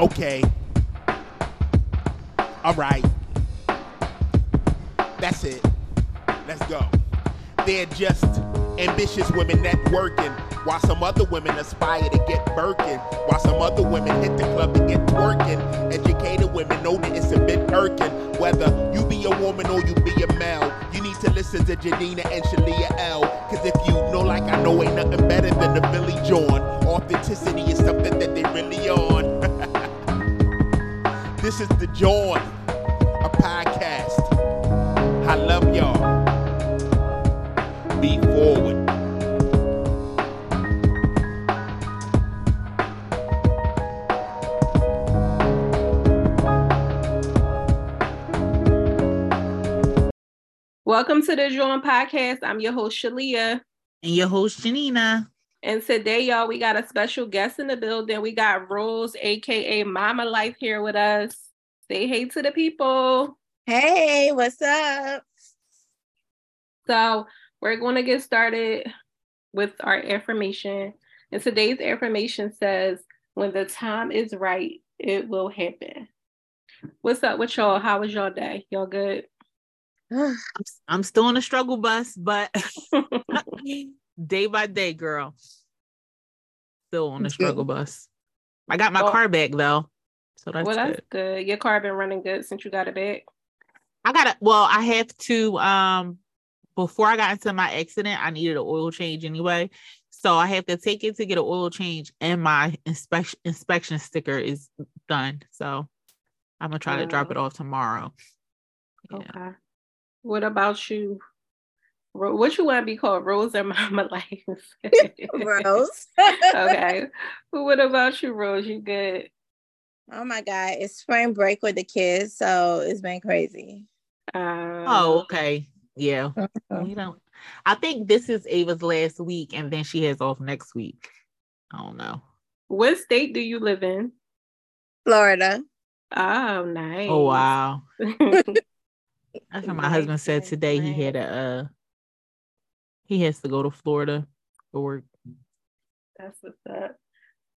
Okay. All right. That's it. Let's go. They're just ambitious women networking, while some other women aspire to get Birkin, while some other women hit the club to get twerking. Educated women know that it's a bit irking. Whether you be a woman or you be a male, you need to listen to Janina and Shalia L. Cause if you know like I know, ain't nothing better than the Billy John. Authenticity is something that they really on. This is the JAWN, a podcast. I love y'all. Be forward. Welcome to the JAWN Podcast. I'm your host, Shalia. And your host, Janina. And today, y'all, we got a special guest in the building. We got Rose, aka Mamalyfe, here with us. Say hey to the people. Hey, what's up? So, we're going to get started with our information. And today's information says, when the time is right, it will happen. What's up with y'all? How was y'all day? Y'all good? I'm, I'm still on the struggle bus, but day by day, girl. Still on the struggle bus. I got my Well- car back though. So that's well, that's good. good. Your car been running good since you got it back. I got it. Well, I have to um before I got into my accident, I needed an oil change anyway. So I have to take it to get an oil change and my inspection inspection sticker is done. So I'm gonna try to drop it off tomorrow. Yeah. Okay. What about you? Ro- What you want to be called, Rose or Mamalyfe? Rose. okay. But What about you, Rose? You good? oh my God. It's spring break with the kids, so it's been crazy. Um, Oh, okay. Yeah. Mhm. We don't. I think this is Ava's last week, and then she has off next week. I don't know. What state do you live in? Florida. Oh, nice. Oh wow! That's what my Nice, husband said nice, today. He had a. Uh, he has to go to Florida for work. That's what's up.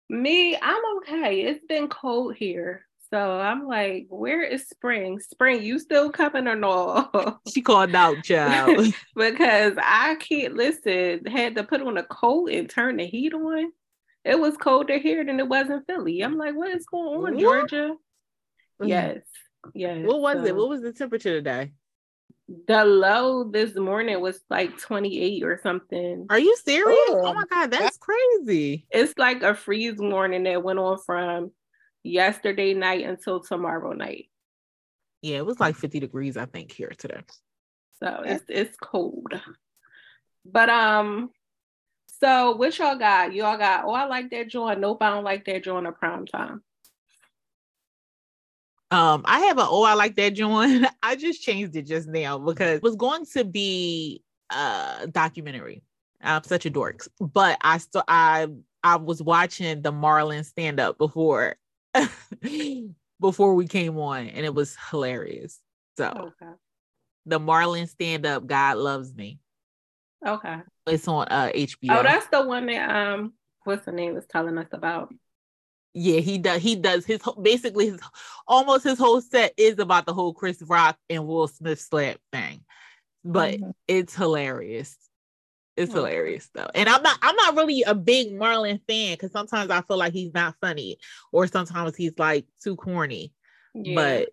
Me, I'm okay. It's been cold here. So I'm like, where is spring? Spring, you still coming or no? She called out, child. because I can't listen. Had to put on a coat and turn the heat on. It was colder here than it was in Philly. I'm like, what is going on, What? Georgia? Mhm. Yes, yes. what was it? What was the temperature today? The low this morning was like 28 or something. Are you serious? Oh, Oh my god, that's crazy. It's like a freeze warning that went on from yesterday night until tomorrow night. Yeah, it was like 50 degrees, I think, here today. So it's it's cold. But um, so what y'all got? Y'all got, oh, I like that joint. Nope, I don't like that joint a prime time. Um, I have a oh, I like that joint. I just changed it just now because it was going to be a documentary. I'm such a dork, but I still I I was watching the Marlon stand up before before we came on, and it was hilarious. So Okay. the Marlon stand up, God loves me. Okay. It's on uh HBO. Oh, that's the one that um, what's the name was telling us about. Yeah, he does. He does his basically his almost his whole set is about the whole Chris Rock and Will Smith slap thing, but Mhm. it's hilarious. It's Okay. hilarious though, and I'm not. I'm not really a big Marlon fan because sometimes I feel like he's not funny, or sometimes he's like too corny. Yeah.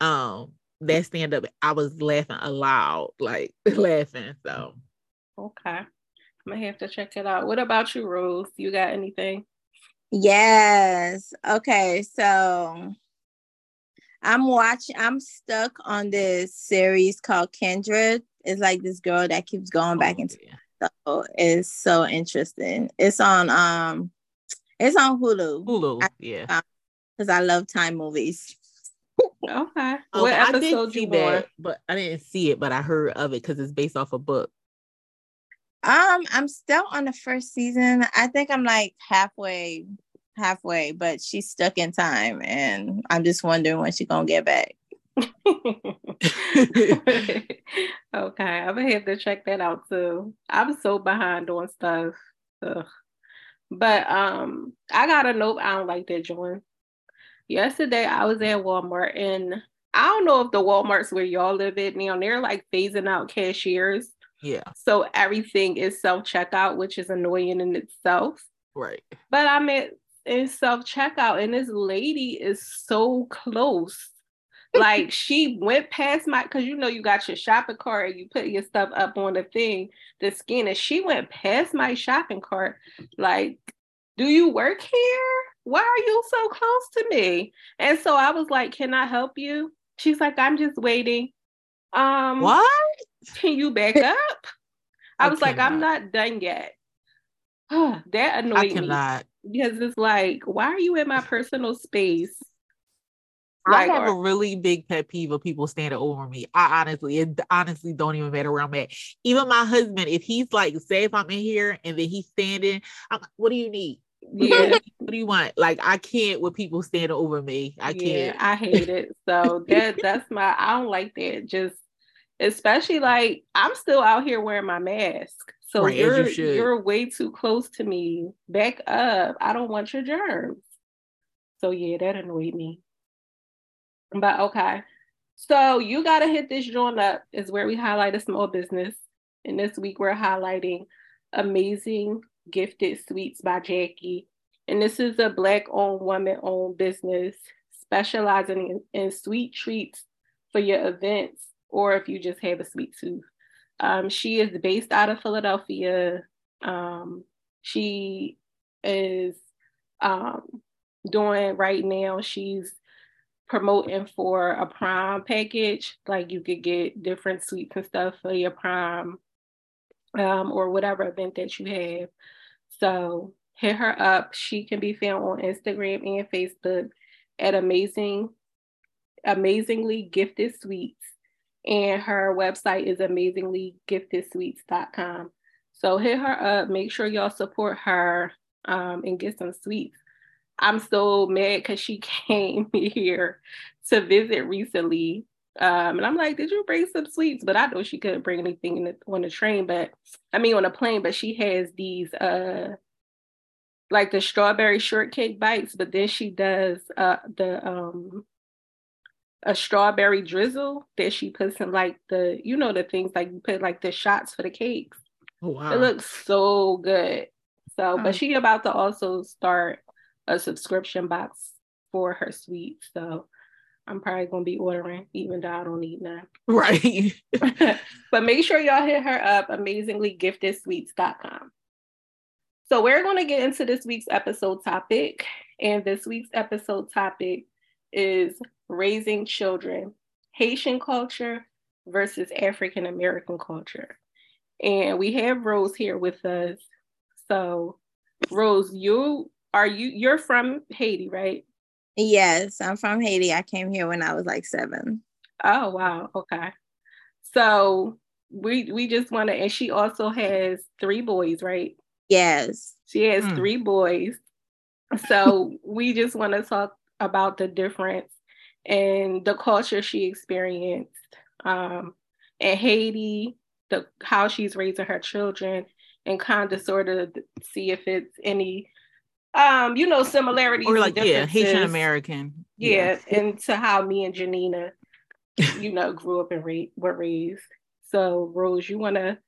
But um, that stand up, I was laughing aloud, like laughing. So okay. I'm gonna have to check it out. What about you, Rose? You got anything? Yes. Okay. So I'm watching, I'm stuck on this series called Kindred. It's like this girl that keeps going back oh, into yeah. so it's so interesting. It's on um it's on Hulu Hulu, I- yeah. because I love time movies. Okay. Oh, what I did episode see you that, on? but I didn't see it, but I heard of it because it's based off a book. Um, I'm still on the first season. I think I'm like halfway, halfway, but she's stuck in time, and I'm just wondering when she's gonna get back. okay, I'm gonna have to check that out too. I'm so behind on stuff. Ugh. But um, I got a note. I don't like that joint. yesterday I was at Walmart and I don't know if the Walmarts where y'all live at now, they're like phasing out cashiers. Yeah. So everything is self checkout, which is annoying in itself. Right. But I'm at in self checkout, and this lady is so close. like she went past my, because you know you got your shopping cart and you put your stuff up on the thing, the scan, and she went past my shopping cart. Like, do you work here? Why are you so close to me? And so I was like, Can I help you? She's like, I'm just waiting. Um, What? can you back up? I I was like, I'm not done yet. that I annoyed me cannot. Because it's like, why are you in my personal space? Like, I have a really big pet peeve of people standing over me. I honestly, it honestly don't even matter where I'm at. Even my husband, if he's like, say if I'm in here and then he's standing, I'm like, what do you need? yeah, What do you want? Like, I can't with people standing over me. I can't. I hate it. So that that's my I don't like that. Just especially like I'm still out here wearing my mask. So Right, you you're should. you're way too close to me. Back up. I don't want your germs. So yeah, that annoyed me. But okay. So you gotta hit this joint up is where we highlight a small business. And this week we're highlighting Amazing Gifted Sweets by Jackie. And this is a black owned, woman owned business specializing in, in sweet treats for your events or if you just have a sweet tooth. Um, she is based out of Philadelphia. Um, she is um, doing right now, she's promoting for a prime package. Like you could get different sweets and stuff for your prime um, or whatever event that you have. So hit her up. She can be found on Instagram and Facebook at amazing, amazingly gifted sweets. And her website is amazinglygiftedsweets.com. So hit her up. Make sure y'all support her um, and get some sweets. I'm so mad because she came here to visit recently. Um, and I'm like, did you bring some sweets? But I know she couldn't bring anything in the, on the train, but I mean on a plane, but she has these uh like the strawberry shortcake bites, but then she does uh the um a strawberry drizzle that she puts in like the you know the things like you put like the shots for the cakes. Oh, wow. It looks so good. So, Oh. but she about to also start a subscription box for her sweets. So I'm probably gonna be ordering, even though I don't need none. right. but make sure y'all hit her up, amazinglygiftedsweets.com. So we're going to get into this week's episode topic. And this week's episode topic is raising children, Haitian culture versus African American culture. And we have Rose here with us. So Rose, you are you you're from Haiti, right? Yes, I'm from Haiti. I came here when I was like seven. Oh wow, okay. So we we just want to and she also has three boys, right? Yes. She has Hmm. three boys. So we just want to talk about the difference and the culture she experienced um, in Haiti, the how she's raising her children, and kind of sort of see if it's any, um, you know, similarities or like, yeah, Haitian. American. Yeah, and to how me and Janina, you know, grew up and ra- were raised. So Rose, you want to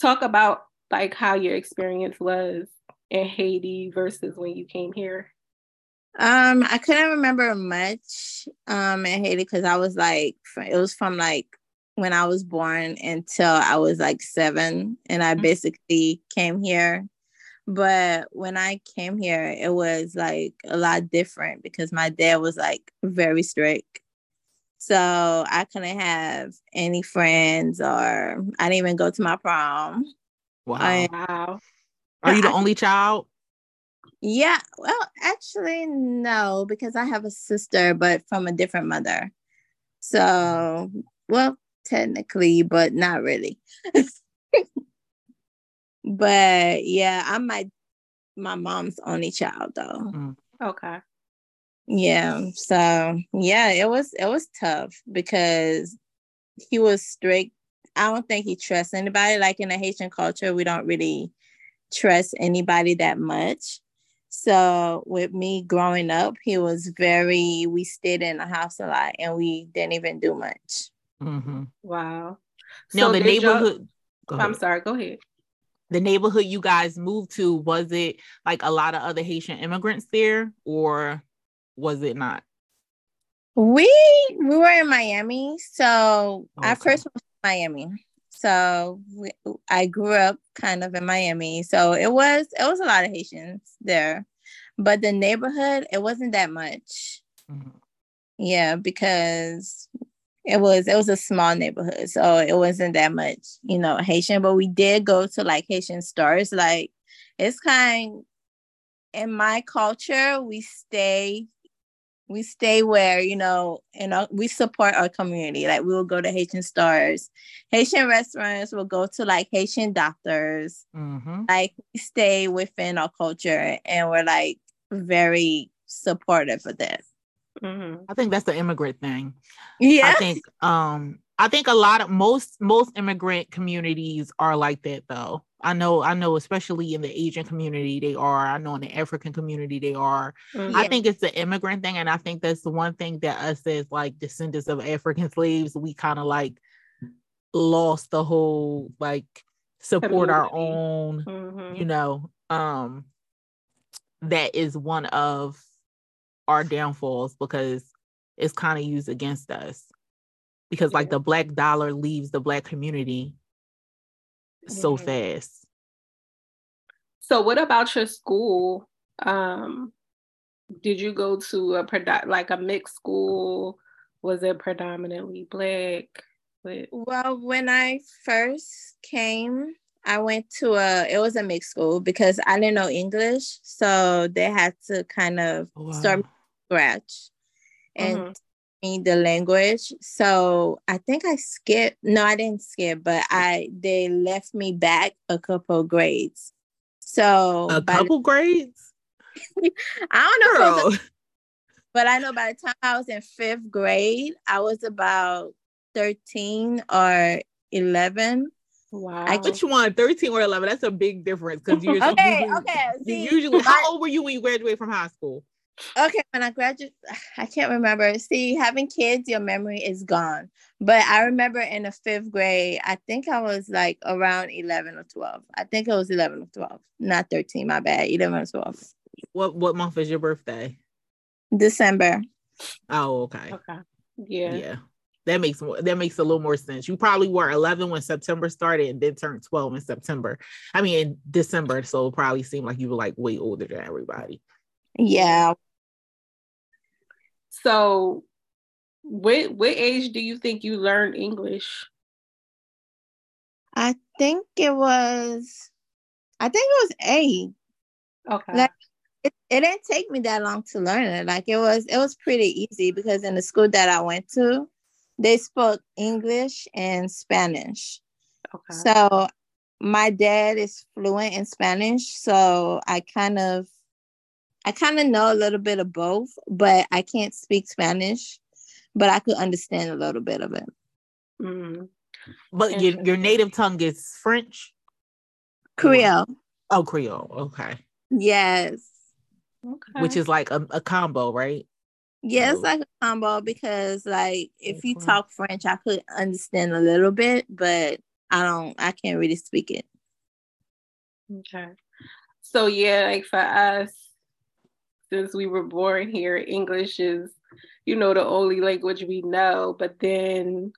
talk about like how your experience was in Haiti versus when you came here? Um, I couldn't remember much um in Haiti because I was like it was from like when I was born until I was like seven, and I Mhm. basically came here. But when I came here, it was like a lot different because my dad was like very strict. So I couldn't have any friends, or I didn't even go to my prom. Wow. I- Wow. Are you the only child? Yeah, well, actually, no, because I have a sister, but from a different mother. So, well, technically, but not really. but yeah, I'm my my mom's only child though. Mm. Okay. Yeah. So yeah, it was it was tough because he was strict. I don't think he trusts anybody. Like in the Haitian culture, we don't really trust anybody that much. So with me growing up, he was very. We stayed in the house a lot, and we didn't even do much. Mm-hmm. Wow. Now So the did y'all- neighborhood. go I'm sorry. Go ahead. the neighborhood you guys moved to was it like a lot of other Haitian immigrants there, or was it not? We we were in Miami, so I first was in Miami. So we, I grew up kind of in Miami, so it was it was a lot of Haitians there, but the neighborhood it wasn't that much. Mhm. Yeah, because it was it was a small neighborhood, so it wasn't that much, you know, Haitian. But we did go to like Haitian stores. Like it's kind in my culture, we stay we stay where you know and we support our community like we will go to haitian stores haitian restaurants will go to like haitian doctors Mhm. like we stay within our culture and we're like very supportive of that Mhm. I think that's the immigrant thing. yeah I think um I think a lot of most most immigrant communities are like that though. I know I know especially in the Asian community they are. I know in the African community they are. Mhm. I think it's the immigrant thing and I think that's the one thing that us as like descendants of African slaves we kind of like lost the whole like support our Community. own Mhm. you know um that is one of our downfalls because it's kind of used against us because like the black dollar leaves the black community so fast So what about your school? Um, did you go to a predo- like a mixed school? Was it predominantly black? What- well when i first came i went to a it was a mixed school because i didn't know english so they had to kind of start scratch and Mhm. Me the language. So I think I skipped. No, I didn't skip, but I they left me back a couple grades. So a by the- couple grades I don't know, if it was- girl but I know by the time I was in fifth grade, I was about thirteen or eleven. Wow. I, which one 13 or 11 that's a big difference because you're Okay, usually, okay. See, usually my- how old were you when you graduated from high school okay when i graduated i can't remember. See having kids your memory is gone. But i remember in the fifth grade i think i was like around 11 or 12 i think it was 11 or 12 not 13 my bad 11 or 12 what what month is your birthday? December. Oh okay. Okay. Yeah. yeah. That makes more that makes a little more sense. You probably were 11 when september started and then turned 12 in september. I mean in december so it probably seemed like you were like way older than everybody. Yeah So what what age do you think you learned English? i think it was i think it was eight Okay. Like- it, it didn't take me that long to learn it like it was it was pretty easy because in the school that i went to they spoke english and spanish okay. So my dad is fluent in Spanish, so I kind of I kind of know a little bit of both, but I can't speak Spanish, but I could understand a little bit of it. Mhm. but your, your native tongue is french Creole. oh creole okay Yes. Okay. which is like a, a combo right Yeah, it's Oh. like a combo because like if you talk French, I could understand a little bit, but I don't I can't really speak it. Okay. So yeah, like for us, since we were born here, English is, you know, the only language we know. But then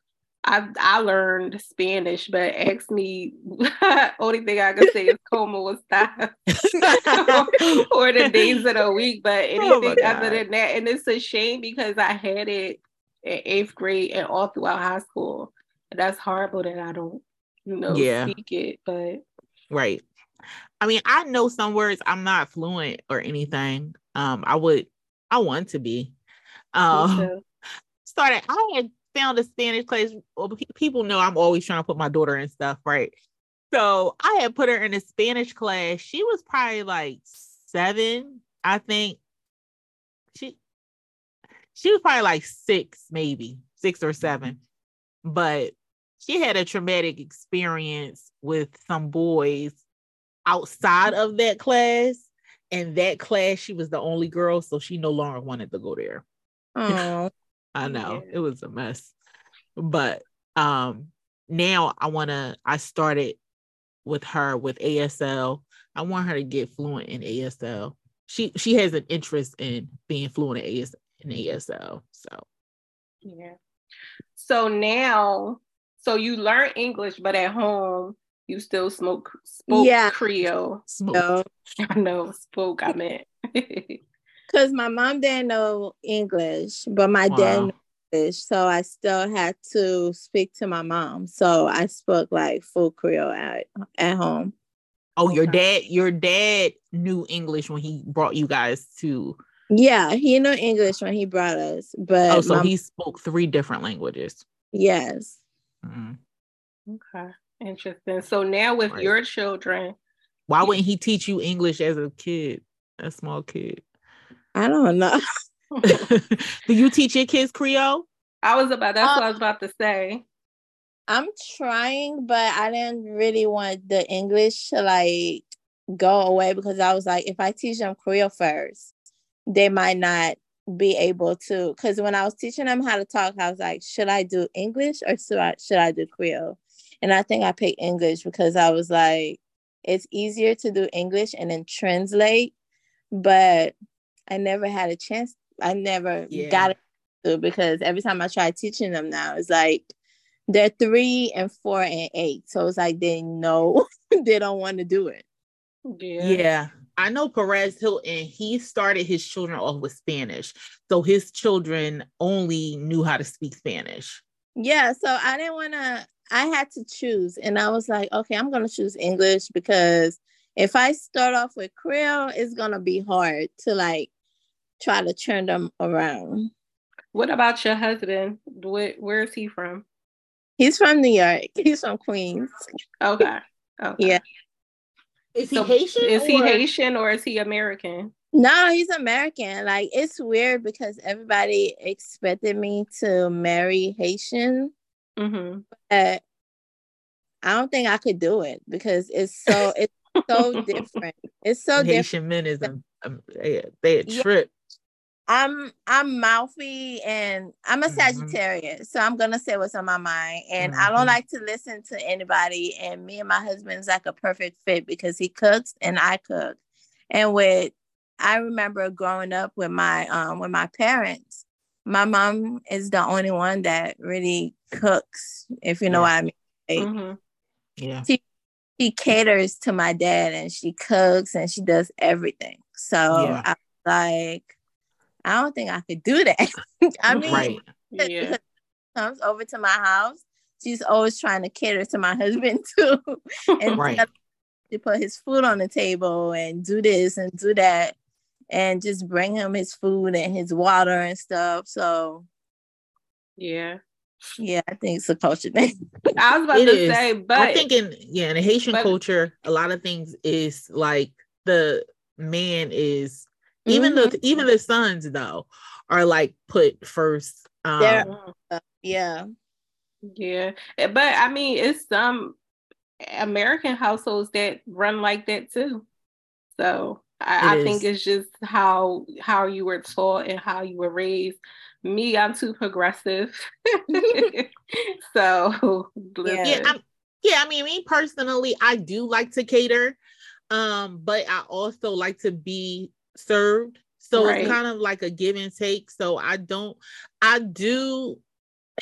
I I learned Spanish, but ask me only thing I can say is como está or the days of the week. But Oh anything other than that, and it's a shame because I had it in eighth grade and all throughout high school. And that's horrible that I don't, you know, Yeah. speak it. But Right. I mean, I know some words. I'm not fluent or anything. Um, I would, I want to be. Um, started. I had found a Spanish class. People know I'm always trying to put my daughter in stuff, right? So I had put her in a Spanish class. She was probably like seven, I think. She, she was probably like six, maybe six or seven, but she had a traumatic experience with some boys outside of that class and that class she was the only girl, so she no longer wanted to go there. Oh, I know Yeah. it was a mess, but um, now I want to. I started with her with ASL. I want her to get fluent in ASL. She she has an interest in being fluent in AS in ASL. So Yeah. So now, so you learn English, but at home you still smoke spoke Yeah. Creole. smoke. no. I know spoke. I meant. Because my mom didn't know English, but my dad knew English. So I still had to speak to my mom. So I spoke like full Creole at, at home. Oh, your dad, your dad knew English when he brought you guys to. Yeah, he knew English when he brought us. But Oh, so my- he spoke three different languages. yes. Mm. okay. Interesting. So now with Right. your children, Why wouldn't he teach you English as a kid, a small kid? I don't know. Do you teach your kids Creole? I was about that's Uh, what I was about to say. I'm trying, but I didn't really want the English to like go away because I was like, if I teach them Creole first, they might not be able to. Because when I was teaching them how to talk, I was like, should I do English or should I should I do Creole? And I think I picked English because I was like, it's easier to do English and then translate, but I never had a chance. I never Yeah. got it because every time I try teaching them now, it's like they're three and four and eight. So it's like they know they don't want to do it. Yeah. Yeah. I know Perez Hilton, he started his children off with Spanish. So his children only knew how to speak Spanish. Yeah. So I didn't want to, I had to choose. And I was like, okay, I'm going to choose English because if I start off with Creole, it's going to be hard to like try to turn them around. What about your husband? Where, where is he from? He's from New York, he's from Queens. Okay. Okay. Yeah. Is he So Haitian? Is he or- Haitian or is he American? No, he's American. Like it's weird because everybody expected me to marry Haitian. Mm-hmm. but I don't think I could do it because it's so it's so different. It's so different. Haitian men is um, um, they, they a Yeah. trip. I'm I'm mouthy and I'm a Mhm. Sagittarius, so I'm gonna say what's on my mind. And I Mhm. don't like to listen to anybody. And me and my husband's like a perfect fit because he cooks and I cook. And with I remember growing up with my um with my parents, my mom is the only one that really cooks, if you know Yeah. what I mean. Like, Mm-hmm. Yeah. she she caters to my dad and she cooks and she does everything. So Yeah. I like, I don't think I could do that. I mean, right. Yeah. she comes over to my house. She's always trying to cater to my husband too, and Right. to put his food on the table and do this and do that, and just bring him his food and his water and stuff. So Yeah. Yeah, I think it's a culture thing. I was about It to is. say, but I think in yeah, in the Haitian but- culture, a lot of things is like the man is even the even the sons though are like put first. Um, They're- yeah, yeah. Eh, But I mean, it's some American households that run like that too. So I, I think it's just how how you were taught and how you were raised. Me, I'm too progressive. so Yeah. yeah. I'm, yeah. I mean, me personally, I do like to cater, um, but I also like to be served. So Right. it's kind of like a give and take. So I don't, I do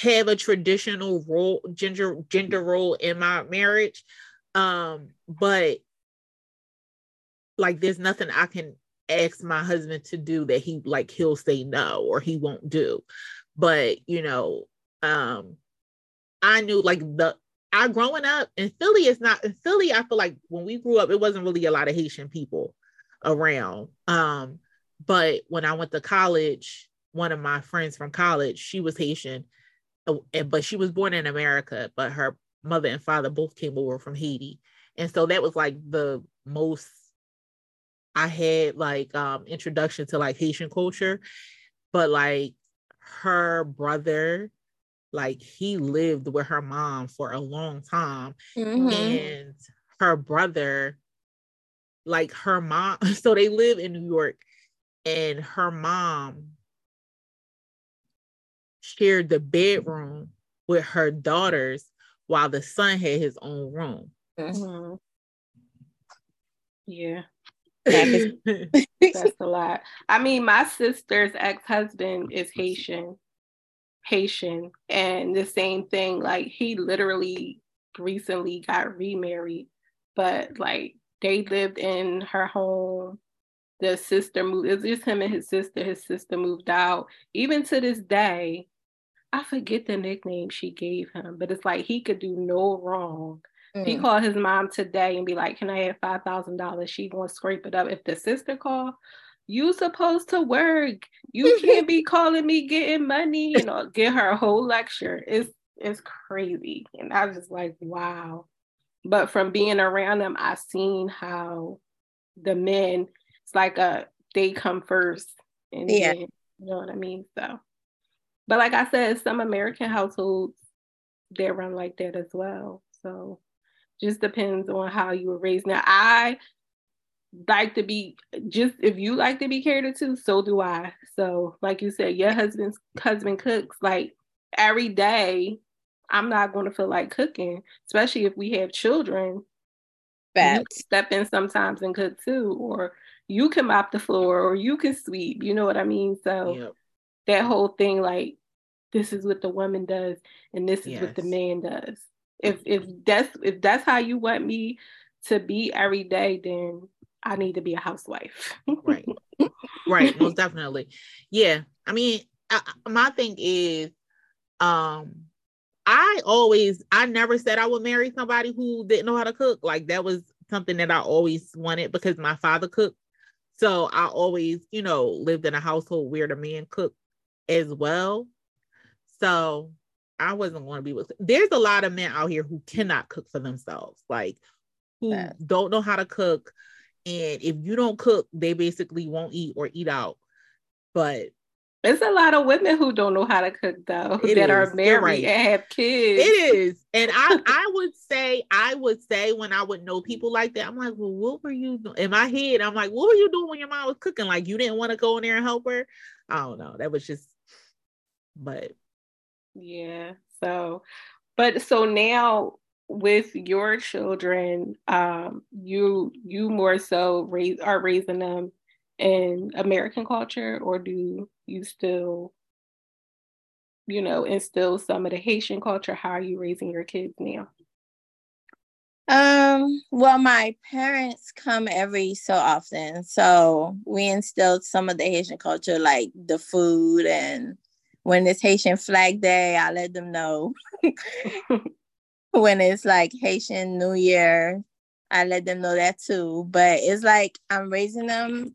have a traditional role, gender gender role in my marriage, um, but like there's nothing I can ask my husband to do that he like he'll say no or he won't do. But you know, um, I knew like the I growing up in Philly is not in Philly. I feel like when we grew up, it wasn't really a lot of Haitian people around. Um, but when I went to college, one of my friends from college, she was Haitian, uh, but she was born in America, but her mother and father both came over from Haiti. And so that was like the most I had like um introduction to like Haitian culture. But like her brother, like he lived with her mom for a long time Mhm. and her brother like her mom, so they live in New York, and her mom shared the bedroom with her daughters while the son had his own room. Mhm. Yeah, that's a lot. I mean, my sister's ex-husband is Haitian, Haitian, and the same thing. Like he literally recently got remarried, but like they lived in her home. The sister moved. It's just him and his sister. His sister moved out. Even to this day, I forget the nickname she gave him, but it's like he could do no wrong. If he Mm. called his mom today and be like, "Can I have five thousand dollars?" She gonna scrape it up. If the sister call, you supposed to work. You can't be calling me getting money. You know, get her a whole lecture. It's it's crazy, and I was just like, wow. But from being around them, I seen how the men. It's like a they come first, and Yeah. then, you know what I mean. So, but like I said, some American households they run like that as well. So just depends on how you were raised. Now I like to be just if you like to be catered to, so do I. So like you said, your husband's husband cooks like every day. I'm not going to feel like cooking, especially if we have children. You step in sometimes and cook too, or you can mop the floor, or you can sweep. You know what I mean? So Yep. that whole thing like this is what the woman does and this is what the man does if if that's if that's how you want me to be every day then i need to be a housewife. Right. Right most definitely. Yeah i mean I, my thing is um i always i never said i would marry somebody who didn't know how to cook. Like that was something that i always wanted because my father cooked. So i always you know lived in a household where the man cooked as well. So i wasn't going to be with there's a lot of men out here who cannot cook for themselves like who Yes. don't know how to cook. And if you don't cook they basically won't eat or eat out. But there's a lot of women who don't know how to cook though that is. are married right. and have kids. It is. And i i would say i would say when i would know people like that i'm like well what were you doing in my head i'm like what were you doing when your mom was cooking? Like you didn't want to go in there and help her? I don't know. That was just but yeah so but so now with your children um you you more so raise are raising them in american culture or do you still you know instill some of the haitian culture how are you raising your kids now Um, well, my parents come every so often. So we instilled some of the Haitian culture, like the food and when it's Haitian flag day, I let them know. when it's like Haitian New Year, I let them know that too. But it's like I'm raising them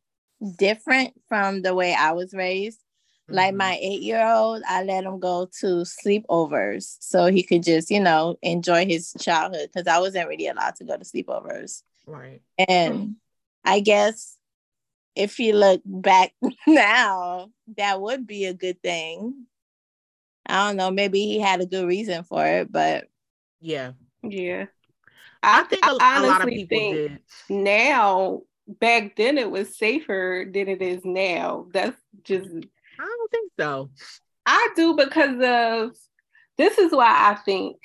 different from the way I was raised. Like mhm. my eight year old, I let him go to sleepovers so he could just, you know, enjoy his childhood because I wasn't really allowed to go to sleepovers. right And I guess if you look back now, that would be a good thing. I don't know, maybe he had a good reason for it, but yeah. Yeah. I think a, a lot of honestly people think did. now back then it was safer than it is now. That's just i don't think so. I do because of this is why I think,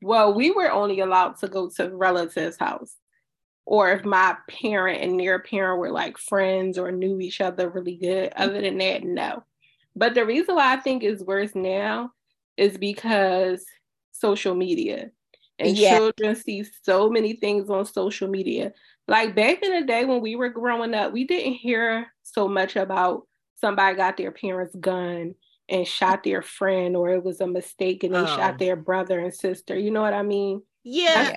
well, we were only allowed to go to relatives' house. Or if my parent and their parent were like friends or knew each other really good. Mm-hmm. Other than that, no. But the reason why I think it's worse now is because social media and Yeah. children see so many things on social media. Like back in the day when we were growing up, we didn't hear so much about somebody got their parents' gun and shot their friend or it was a mistake and they Oh. shot their brother and sister. You know what I mean? Yeah, Yeah.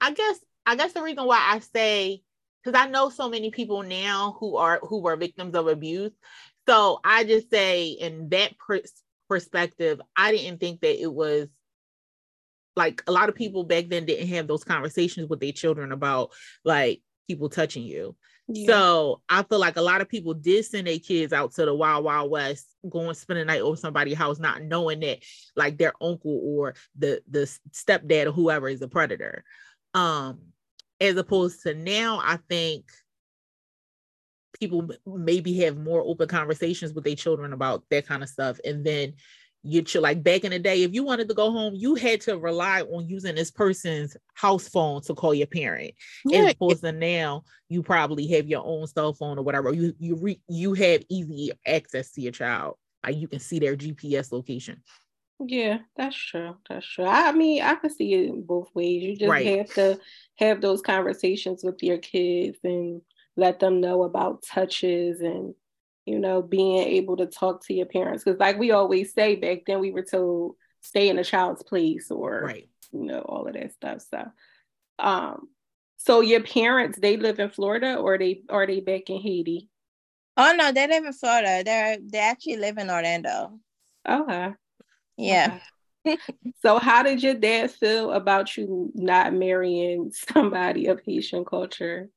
I guess I guess the reason why I say because I know so many people now who are who were victims of abuse. So I just say in that pers- perspective, I didn't think that it was like a lot of people back then didn't have those conversations with their children about like people touching you. So I feel like a lot of people did send their kids out to the wild, wild west, going spend the night over somebody's house, not knowing that like their uncle or the the stepdad or whoever is a predator. Um, as opposed to now, I think people maybe have more open conversations with their children about that kind of stuff. And then you like back in the day, if you wanted to go home, you had to rely on using this person's house phone to call your parent. Yeah. As opposed to now, you probably have your own cell phone or whatever. You you re, you have easy access to your child. Like you can see their GPS location. Yeah, that's true. That's true. I mean, I can see it both ways. You just right. have to have those conversations with your kids and let them know about touches and you know being able to talk to your parents because like we always say back then we were told stay in a child's place or right. you know all of that stuff so um so your parents they live in florida or they are they back in haiti oh no they live in florida they're they actually live in orlando okay yeah okay. so how did your dad feel about you not marrying somebody of haitian culture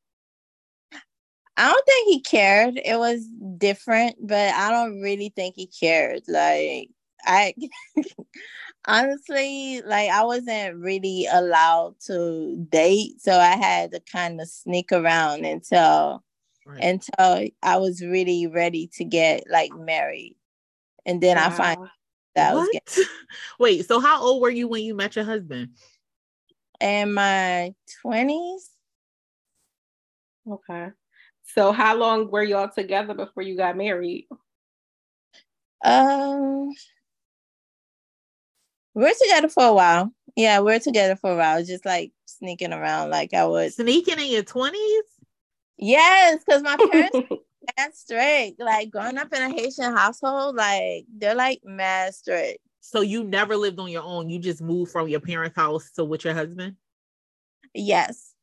I don't think he cared. It was different, but I don't really think he cared. Like I honestly, like I wasn't really allowed to date, so I had to kind of sneak around until right. until I was really ready to get like married, and then wow. I find that what? I was getting. Wait, so how old were you when you met your husband? In my twenties. Okay. So how long were y'all together before you got married? Um we're together for a while. Yeah, we're together for a while, just like sneaking around like I was. Sneaking in your 20s? Yes, because my parents mad strict. Like growing up in a Haitian household, like they're like mad strict. So you never lived on your own. You just moved from your parents' house to with your husband? Yes.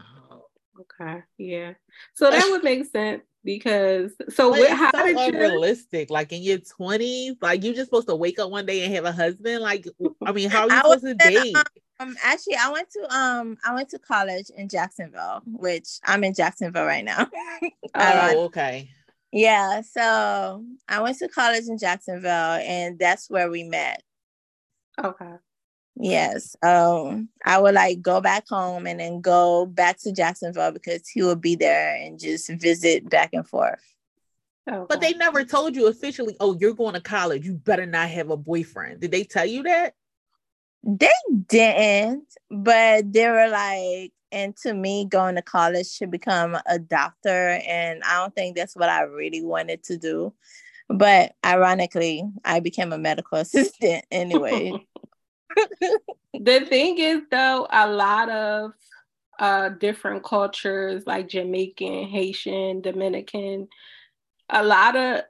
Oh. Okay. Yeah. So that would make sense because so what, how so did unrealistic. You... Like in your twenties, like you're just supposed to wake up one day and have a husband. Like, I mean, how are you supposed to date? Um, Um, actually, I went to um, I went to college in Jacksonville, which I'm in Jacksonville right now. oh, okay. Yeah, so I went to college in Jacksonville, and that's where we met. Okay. Yes. Um, I would like go back home and then go back to Jacksonville because he would be there and just visit back and forth. Okay. But they never told you officially, oh, you're going to college. You better not have a boyfriend. Did they tell you that? They didn't, but they were like, and to me, going to college to become a doctor. And I don't think that's what I really wanted to do. But ironically, I became a medical assistant anyway. the thing is though, a lot of uh different cultures like Jamaican, Haitian, Dominican, a lot of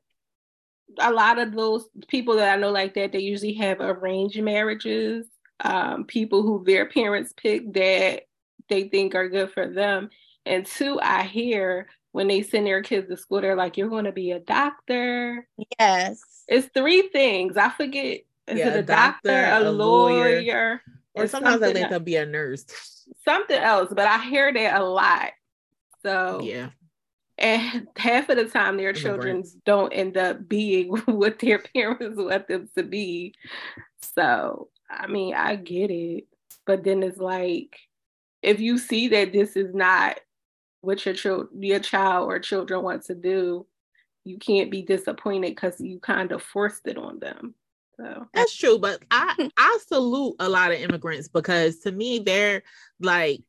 a lot of those people that I know like that, they usually have arranged marriages. Um, people who their parents pick that they think are good for them. And two, I hear when they send their kids to school, they're like, You're gonna be a doctor. Yes. It's three things. I forget is yeah, it a, a doctor, doctor, a, lawyer, lawyer or sometimes I let them be a nurse. Something else, but I hear that a lot. So yeah. And half of the time their children don't end up being what their parents want them to be. So I mean, I get it. But then it's like if you see that this is not what your child your child or children want to do, you can't be disappointed because you kind of forced it on them. So that's true, but I I salute a lot of immigrants because to me they're like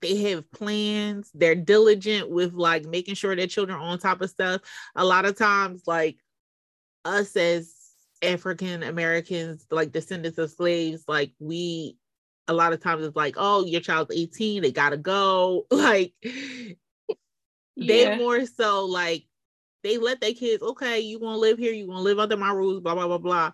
they have plans, they're diligent with like making sure their children are on top of stuff. A lot of times, like us as African Americans, like descendants of slaves, like we a lot of times it's like, oh, your child's 18, they gotta go. Like yeah. they more so like they let their kids, okay, you want to live here, you want to live under my rules, blah, blah, blah, blah.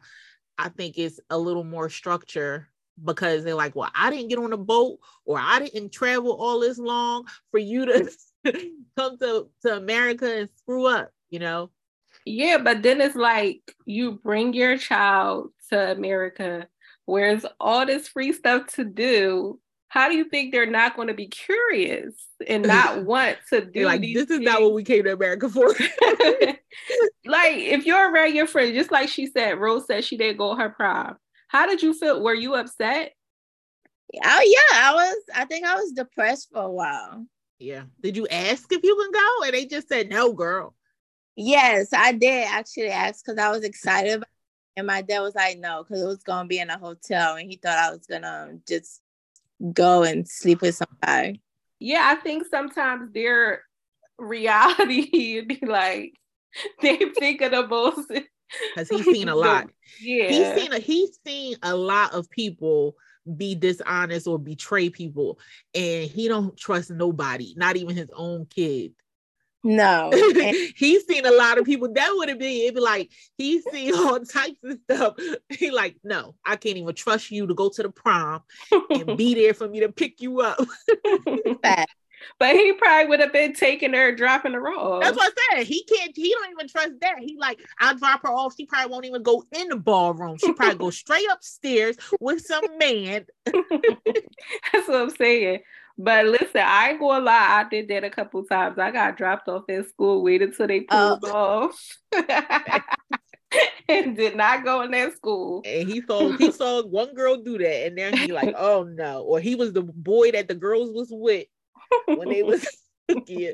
I think it's a little more structure because they're like, well, I didn't get on a boat or I didn't travel all this long for you to come to, to America and screw up, you know? Yeah, but then it's like you bring your child to America, where's all this free stuff to do, how do you think they're not going to be curious and not want to do like this things? is not what we came to America for. like if you're around your friend, just like she said, Rose said she didn't go her prom. How did you feel? Were you upset? Oh yeah, I was. I think I was depressed for a while. Yeah. Did you ask if you can go? And they just said no, girl. Yes, I did actually ask because I was excited, about it. and my dad was like, "No," because it was gonna be in a hotel, and he thought I was gonna just go and sleep with somebody. Yeah, I think sometimes their reality would be like they think of the most because he's seen a lot. Yeah, He's seen a he's seen a lot of people be dishonest or betray people, and he don't trust nobody, not even his own kid. No, and he's seen a lot of people that would have been it'd be like he's seen all types of stuff. He like, no, I can't even trust you to go to the prom and be there for me to pick you up. but he probably would have been taking her, dropping her off. That's what I said. He can't, he don't even trust that. He like, I'll drop her off. She probably won't even go in the ballroom. She probably go straight upstairs with some man. That's what I'm saying. But listen, I ain't gonna lie, I did that a couple times. I got dropped off at school, waited till they oh. pulled off, and did not go in that school. And he saw he saw one girl do that, and then he like, oh no. Or he was the boy that the girls was with when they was yeah.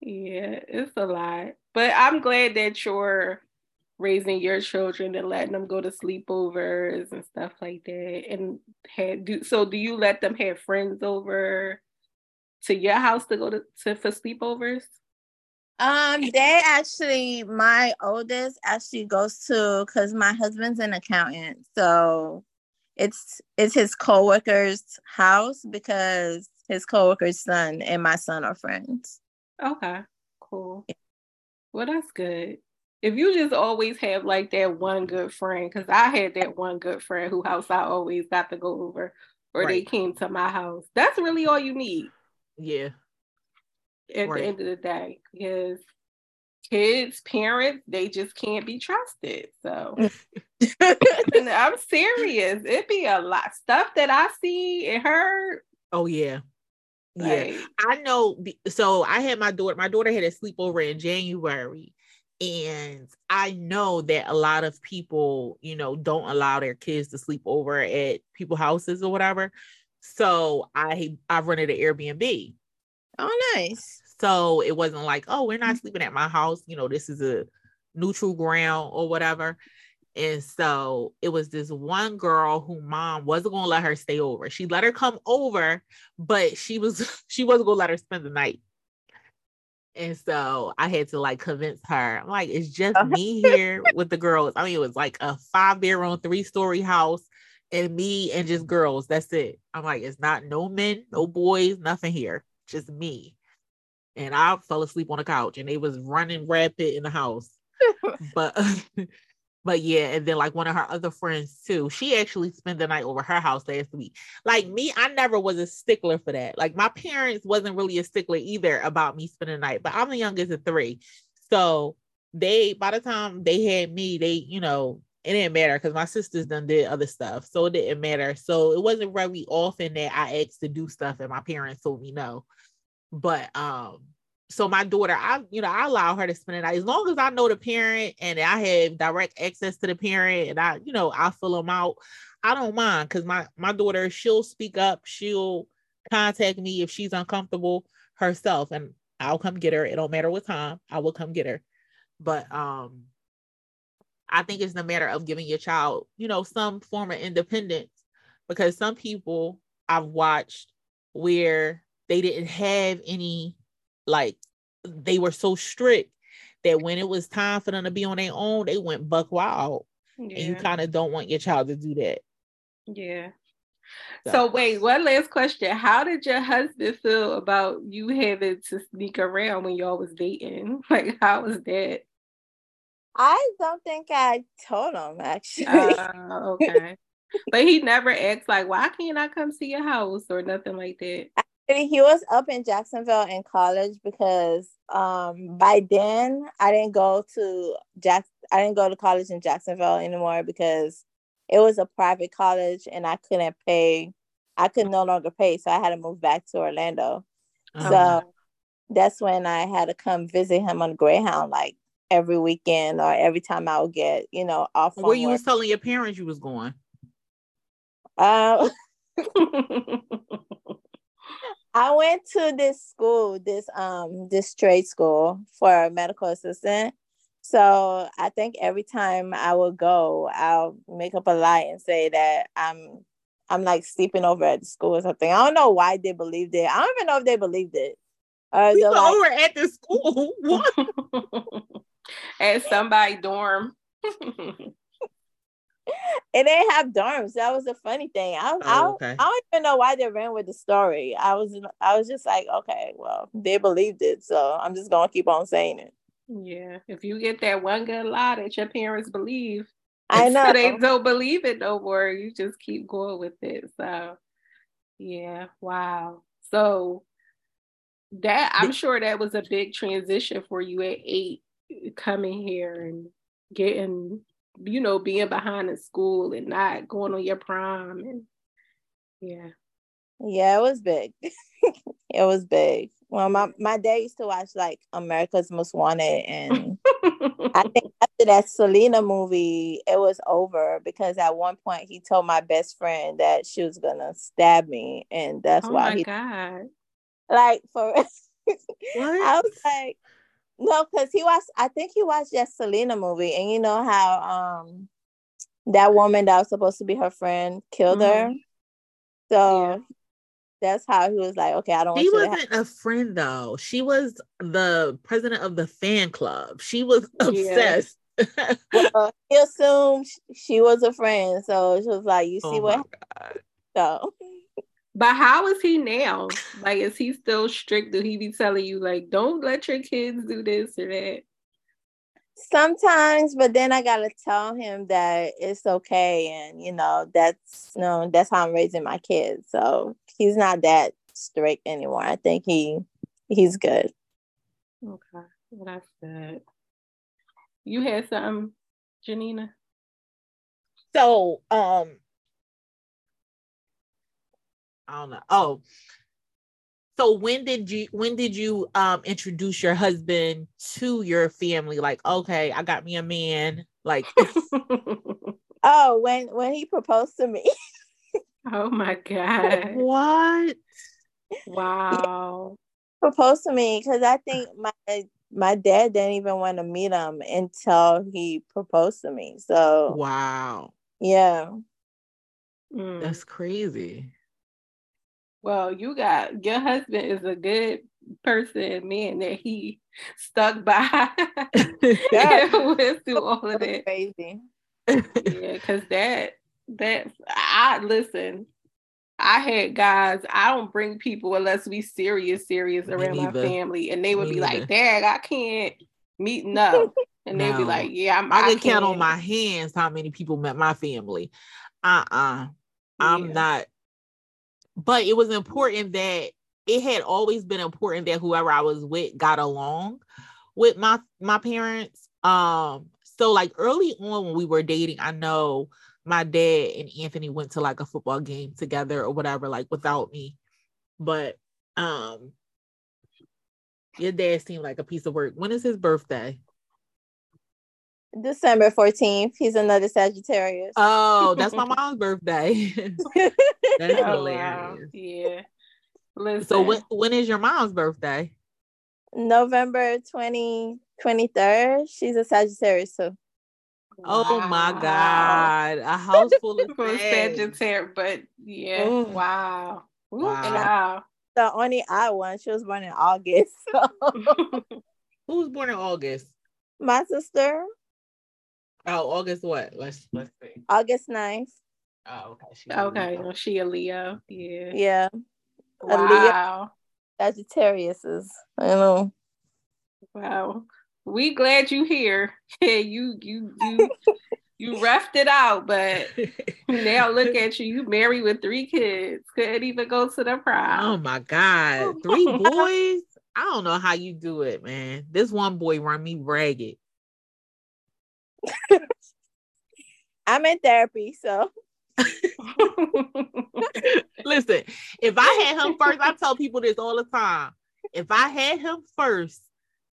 Yeah, it's a lot. But I'm glad that you're raising your children and letting them go to sleepovers and stuff like that. And had do so do you let them have friends over to your house to go to, to for sleepovers? Um, they actually, my oldest actually goes to because my husband's an accountant, so it's it's his coworker's house because his coworker's son and my son are friends. Okay, cool. Well, that's good. If you just always have like that one good friend, because I had that one good friend who house I always got to go over, or they came to my house. That's really all you need Yeah. at Right. the end of the day, because kids, parents, they just can't be trusted. So and I'm serious. It'd be a lot stuff that I see and heard. Oh yeah. Yeah. I know. So I had my daughter. My daughter had a sleepover in January, and I know that a lot of people, you know, don't allow their kids to sleep over at people houses or whatever. So I I rented an Airbnb. oh, nice. So it wasn't like, oh, we're not mm-hmm. sleeping at my house. You know, this is a neutral ground or whatever. And so it was this one girl who mom wasn't gonna let her stay over. She let her come over, but she was she wasn't gonna let her spend the night. And so I had to like convince her. I'm like, it's just Uh-huh. me here with the girls. I mean, it was like a five bedroom, three story house, and me and just girls. That's it. I'm like, it's not no men, no boys, nothing here, just me. And I fell asleep on the couch, and they was running rapid in the house. but but yeah, and then like one of her other friends too. She actually spent the night over her house last week. Like me, I never was a stickler for that. Like my parents wasn't really a stickler either about me spending the night, but I'm the youngest of three. So they by the time they had me, they, you know, it didn't matter because my sisters done did other stuff. So it didn't matter. So it wasn't very often that I asked to do stuff and my parents told me no. But um so my daughter, I you know, I allow her to spend the night as long as I know the parent and I have direct access to the parent and I, you know, I fill them out. I don't mind because my my daughter, she'll speak up, she'll contact me if she's uncomfortable herself, and I'll come get her. It don't matter what time, I will come get her. But um, I think it's the matter of giving your child, you know, some form of independence because some people I've watched where they didn't have any like they were so strict that when it was time for them to be on their own, they went buck wild. And you kind of don't want your child to do that. yeah. So- So wait, one last question. How did your husband feel about you having to sneak around when y'all was dating? Like how was that? I don't think I told him actually. Uh, okay. but he never asked like, why can't I come see your house or nothing like that? I mean, he was up in Jacksonville in college because um by then I didn't go to Jack I didn't go to college in Jacksonville anymore because it was a private college and I couldn't pay I could no longer pay so I had to move back to Orlando. Uh-huh. So that's when I had to come visit him on Greyhound like every weekend or every time I would get, you know, off where you work. was telling your parents you was going. Uh, I went to this school, this um this trade school for a medical assistant. So I think every time I would go, I'll make up a lie and say that I'm I'm like sleeping over at the school or something. I don't know why they believed it. I don't even know if they believed it. Uh, we like, over at the school. at somebody dorm. it didn't have dorms. That was a funny thing. I, oh, okay. I, I don't even know why they ran with the story. I was I was just like, okay, well, they believed it, so I'm just gonna keep on saying it. Yeah, if you get that one good lie that your parents believe, I know they don't believe it no more. You just keep going with it. So, yeah, wow. So that I'm sure that was a big transition for you at eight, coming here and getting you know, being behind in school and not going on your prom and yeah. Yeah, it was big. it was big. Well, my, my dad used to watch like America's Most Wanted, and I think after that Selena movie, it was over because at one point he told my best friend that she was gonna stab me, and that's oh why my he. God. Like for, what? I was like, no, because he was. I think he watched that Selena movie, and you know how um that woman that was supposed to be her friend killed mm-hmm. her. So yeah. that's how he was like, okay, I don't. She wasn't a friend though. She was the president of the fan club. She was obsessed. Yeah. well, he assumed she was a friend, so she was like, "You see oh what?" So but how is he now? Like, is he still strict? Do he be telling you like, don't let your kids do this or that? Sometimes, but then I gotta tell him that it's okay, and you know that's you know that's how I'm raising my kids. So he's not that strict anymore. I think he he's good. Okay, well, that's good. You had something, Janina. So, um, I don't know. Oh, so when did you when did you um introduce your husband to your family? Like, okay, I got me a man. Like, oh, when when he proposed to me. oh my god! What? Wow. He proposed to me because I think my my dad didn't even want to meet him until he proposed to me. So wow. Yeah. Mm. That's crazy. Well, you got your husband is a good person, man, that he stuck by yeah. went through all of that. Crazy. yeah, because that that I listen. I had guys. I don't bring people unless we serious, serious around my family, and they would Me be like, "Dad, I can't meet no," and no. they'd be like, "Yeah, I'm, I can count on my hands how many people met my family." Uh uh-uh. uh, i am not but it was important that it had always been important that whoever I was with got along with my my parents. Um, so like early on when we were dating, I know my dad and Anthony went to like a football game together or whatever, like without me. But um your dad seemed like a piece of work. When is his birthday? December 14th. He's another Sagittarius. Oh, that's my mom's birthday. that's oh, hilarious. Wow. Yeah. Listen. So when, when is your mom's birthday? November 20, 23rd. She's a Sagittarius too. Wow. Oh my God. A house full of Sagittarius, but yeah. Ooh. Wow. Ooh, wow. wow. Uh, the only I one, she was born in August. So. Who was born in August? My sister. Oh, August what? Let's let's see. August 9th. Oh, okay. She okay. Well, she a Leo. Yeah. Yeah. Wow. Sagittarius is. I know. Wow. We glad you here. Yeah, you you you you roughed it out, but now look at you. You married with three kids. Couldn't even go to the prom. Oh my God. Three boys? I don't know how you do it, man. This one boy run me ragged. I'm in therapy, so. Listen, if I had him first, I tell people this all the time. If I had him first,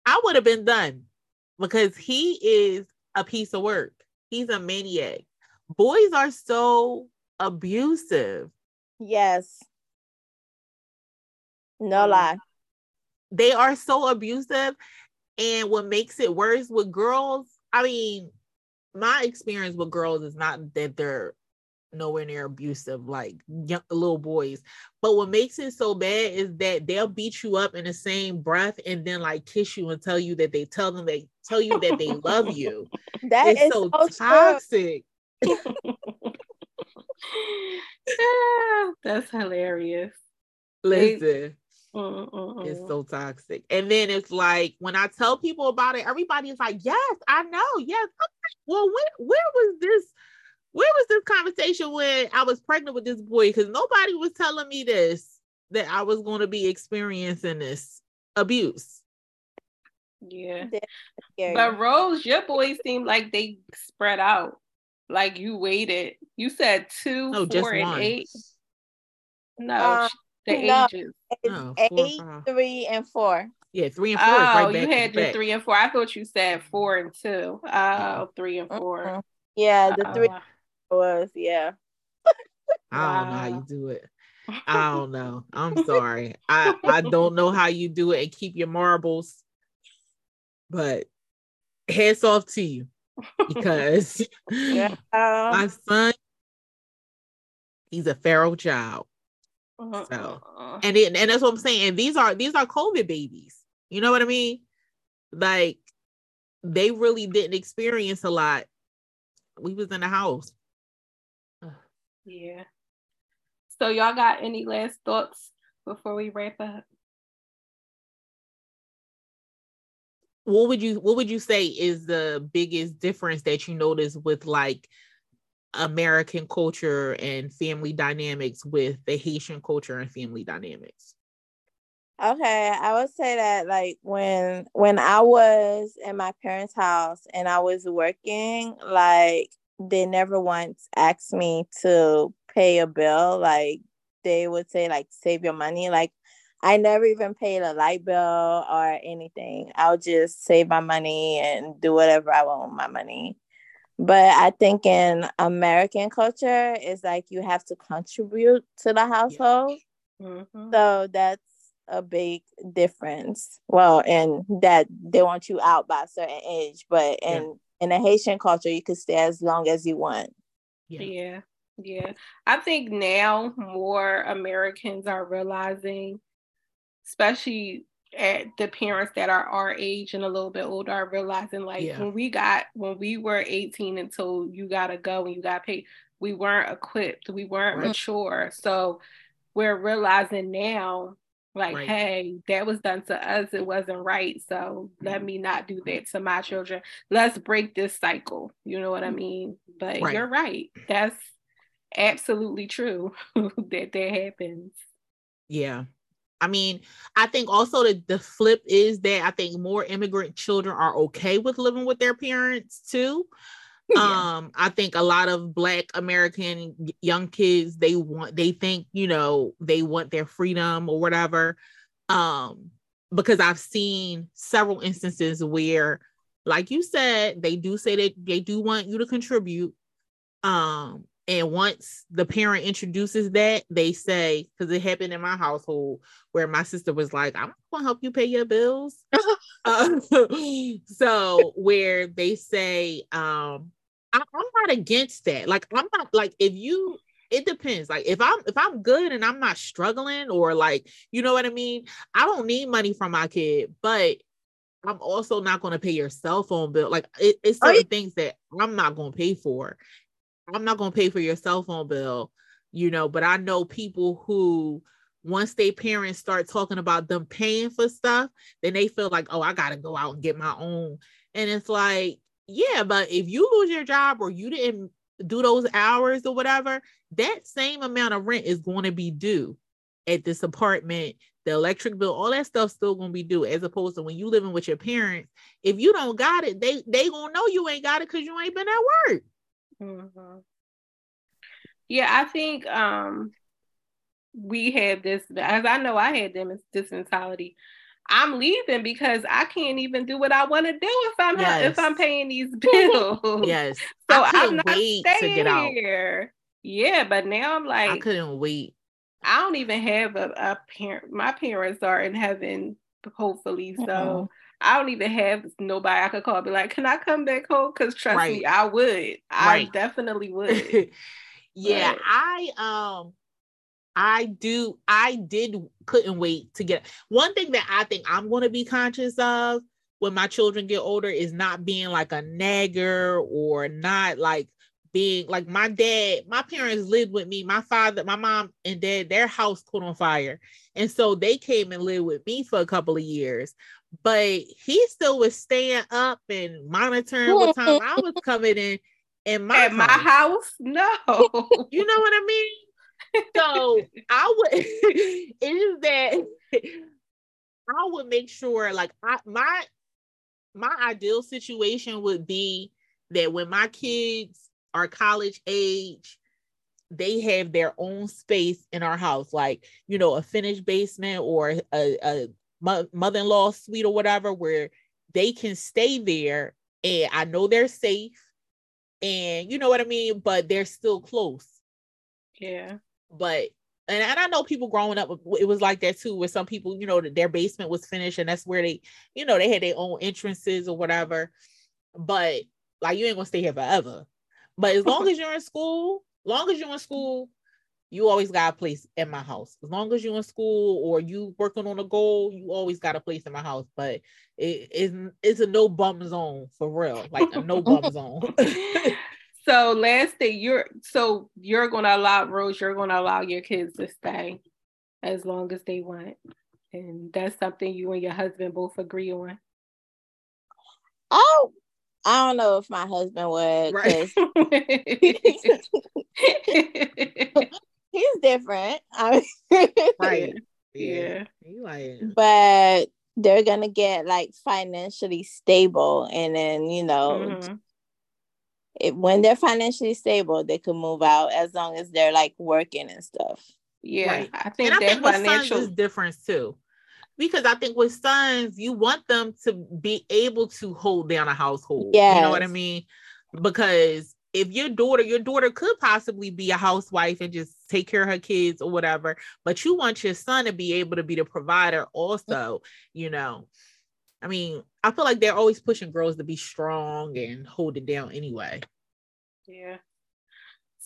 I would have been done because he is a piece of work. He's a maniac. Boys are so abusive. Yes. No Mm. lie. they are so abusive and what makes it worse with girls i mean my experience with girls is not that they're nowhere near abusive like young, little boys. But what makes it so bad is that they'll beat you up in the same breath and then like kiss you and tell you that they tell them they tell you that they love you. That is it's so, so, toxic. Ah, That's hilarious. listen Mm-mm-mm. It's so toxic. And then it's like when I tell people about it, everybody's like, Yes, I know. Yes. I'm like, Well, where where was this? Where was this conversation when I was pregnant with this boy? Because nobody was telling me this that I was going to be experiencing this abuse. yeah. But Rose, your boys seem like they spread out. Like you waited. You said two, No, just four, and one. eight. No, Um, sh- the no. ages. It's No, four, eight, five. three, and four. Yeah, three and four. is Oh, right you back to had your back. three and four. I thought you said four and two. Oh, three and 4 Mhm. Yeah, the three Uh, was yeah. I don't know how you do it. I don't know. I'm sorry. I I don't know how you do it and keep your marbles, but heads off to you because Yeah. my Um, son, he's a feral child, uh-uh. and it, and that's what I'm saying. And these are these are COVID babies. You know what I mean? Like they really didn't experience a lot. We was in the house. Yeah. So y'all got any last thoughts before we wrap up? what would you what would you say is the biggest difference that you notice with like American culture and family dynamics with the Haitian culture and family dynamics? Okay, I would say that like when when I was in my parents' house and I was working, like they never once asked me to pay a bill. Like they would say like save your money. Like I never even paid a light bill or anything. I'll just save my money and do whatever I want with my money. But I think in American culture, it's like you have to contribute to the household. Mhm. So that's a big difference. Well, and that they want you out by a certain age, but Yeah. in in the Haitian culture, you could stay as long as you want. Yeah. Yeah. I think now more Americans are realizing, especially at the parents that are our age and a little bit older, are realizing like Yeah. when we got when we were 18 until you gotta go and you got paid we weren't equipped, we weren't Right. mature. So we're realizing now, like, Right. hey, that was done to us, it wasn't right. So let mm-hmm. me not do that to my children. Let's break this cycle. You know what I mm-hmm. mean? But Right. you're right. That's absolutely true that that happens. Yeah. I mean, I think also that the flip is that I think more immigrant children are okay with living with their parents too. Yeah. Um, I think a lot of black American young kids, they want they think, you know, they want their freedom or whatever. Um, because I've seen several instances where, like you said, they do say that they do want you to contribute. Um, and once the parent introduces that, they say, because it happened in my household where my sister was like, I'm gonna help you pay your bills. Uh, so where they say, um, I, I'm not against that. Like, I'm not like if you it depends. Like if I'm if I'm good and I'm not struggling or like, you know what I mean? I don't need money from my kid, but I'm also not going to pay your cell phone bill. Like it, it's Oh, yeah. certain things that I'm not going to pay for. I'm not going to pay for your cell phone bill, you know, but I know people who once their parents start talking about them paying for stuff, then they feel like, oh, I got to go out and get my own. And it's like, yeah, but if you lose your job or you didn't do those hours or whatever, that same amount of rent is going to be due at this apartment. The electric bill, all that stuff's still gonna be due, as opposed to when you living with your parents. If you don't got it, they they gonna know you ain't got it because you ain't been at work. Mhm. Yeah, I think um we had this as I know I had them this mentality. I'm leaving because I can't even do what I want to do if I'm ha- if I'm paying these bills. Yes, So I I'm couldn't not wait to staying get out. here. Yeah, but now I'm like I couldn't wait I don't even have a, a parent. My parents are in heaven, hopefully. So mm-hmm. I don't even have nobody I could call. Be like, can I come back home? Because trust right. me, I would. I definitely would. yeah, but... I um I do I did couldn't wait to get one thing that I think I'm gonna be conscious of when my children get older is not being like a nagger or not like being like my dad, my parents lived with me. My father, my mom, and dad, their house caught on fire. And so they came and lived with me for a couple of years. But he still was staying up and monitoring what time I was coming in in my At house. my house. No. you know what I mean? So I would it is that I would make sure like I my my ideal situation would be that when my kids are college age, they have their own space in our house, like you know, a finished basement or a, a mother-in-law suite or whatever, where they can stay there and I know they're safe, and you know what I mean, but they're still close. Yeah. But and, and I know people growing up, it was like that too, where some people, you know, their basement was finished and that's where they, you know, they had their own entrances or whatever. But like you ain't gonna stay here forever. But as long as you're in school, long as you're in school, you always got a place in my house. As long as you're in school or you working on a goal, you always got a place in my house. But it is it's a no bum zone for real, like a no bum zone. so last thing, you're so you're gonna allow Rose, you're gonna allow your kids to stay as long as they want, and that's something you and your husband both agree on. Oh, I don't know if my husband would. Right. he's different. right. Yeah. yeah. But they're gonna get like financially stable, and then you know, mm-hmm. it, when they're financially stable, they can move out as long as they're like working and stuff. Yeah, right. I think and I think financial is different too because I think with sons, you want them to be able to hold down a household. Yeah, you know what I mean? Because if your daughter, your daughter could possibly be a housewife and just take care of her kids or whatever, but you want your son to be able to be the provider also, you know. I mean, I feel like they're always pushing girls to be strong and hold it down anyway. Yeah.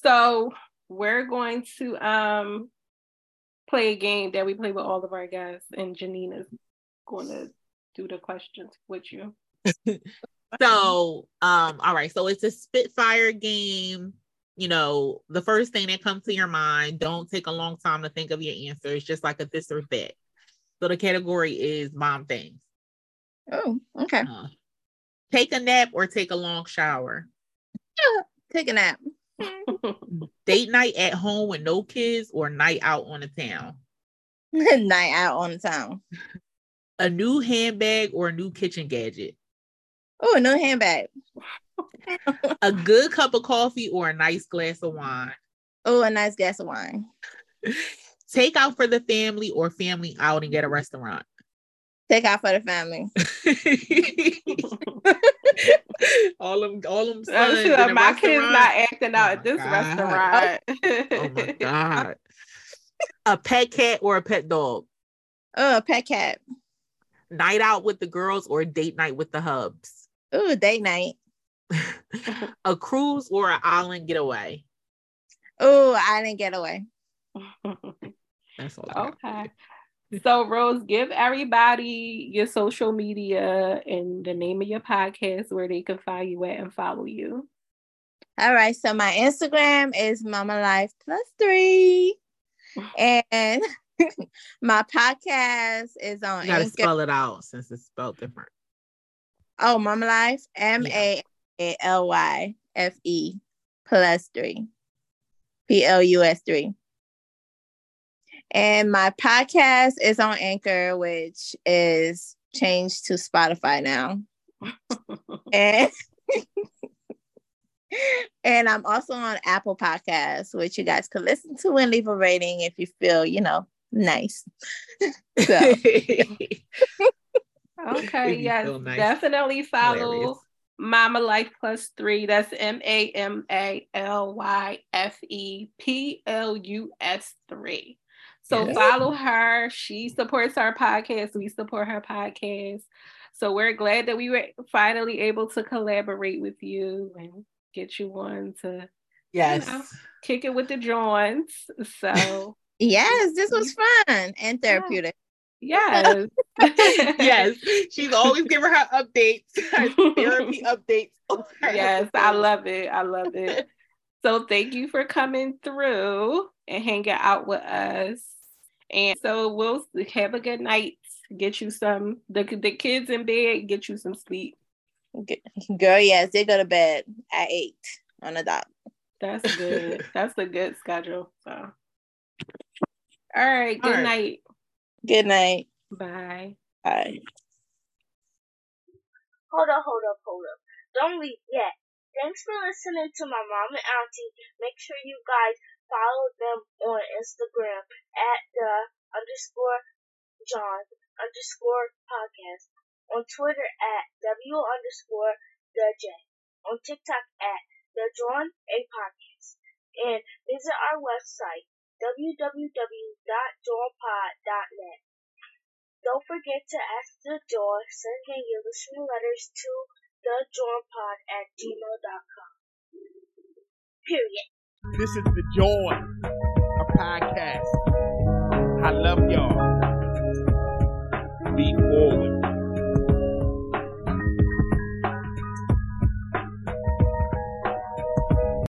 So we're going to um play a game that we play with all of our guests, and Janina's going to do the questions with you. so, um, all right. So it's a Spitfire game. You know, the first thing that comes to your mind, don't take a long time to think of your answer. It's just like a this or that. So the category is mom things. Oh, okay. Uh, take a nap or take a long shower. Yeah, take a nap. Date night at home with no kids or night out on the town? night out on the town. A new handbag or a new kitchen gadget? Oh, a new handbag. a good cup of coffee or a nice glass of wine? Oh, a nice glass of wine. Take out for the family or family outing at a restaurant? Take out for the family. all them, all them. Oh, sure, my kids not acting oh out oh at this god. restaurant. oh my god! A pet cat or a pet dog? Oh, a pet cat. Night out with the girls or date night with the hubs? Oh, date night. a cruise or an island getaway? Oh, island getaway. That's all. Okay. So, Rose, give everybody your social media and the name of your podcast where they can find you at and follow you. All right. So, my Instagram is Mamalyfe Plus Three. And my podcast is on. You gotta Anchor. spell it out since it's spelled different. Oh, Mamalyfe, M A L Y F E plus three, P L U S three. And my podcast is on Anchor, which is changed to Spotify now. and and I'm also on Apple Podcasts, which you guys can listen to and leave a rating if you feel, you know, nice. so. Okay, yes, nice. definitely follow Hilarious. Mamalyfe Plus Three. That's M A M A L Y F E P L U S three. So yes. follow her. She supports our podcast. We support her podcast. So we're glad that we were finally able to collaborate with you and get you one to yes you know, kick it with the joints. So yes, this was fun and therapeutic. Yes. yes. She's always giving her updates, her therapy updates. yes, I love it. I love it. So thank you for coming through and hanging out with us. And so we'll have a good night. Get you some the the kids in bed. Get you some sleep. Girl, yes, they go to bed at eight on the dot. That's good. That's a good schedule. So, all right. Good all right. night. Good night. Bye. Bye. Hold up, hold up, hold up. Don't leave yet. Thanks for listening to my mom and auntie. Make sure you guys follow them on Instagram at the underscore JAWN underscore podcast, on Twitter at W underscore the J, on TikTok at the JAWN A podcast, and visit our website www.johnpod.net. Don't forget to ask the JAWN sending your listening letters to the Pod at gmail.com. Period. This is the Joy, a podcast. I love y'all. Be forward.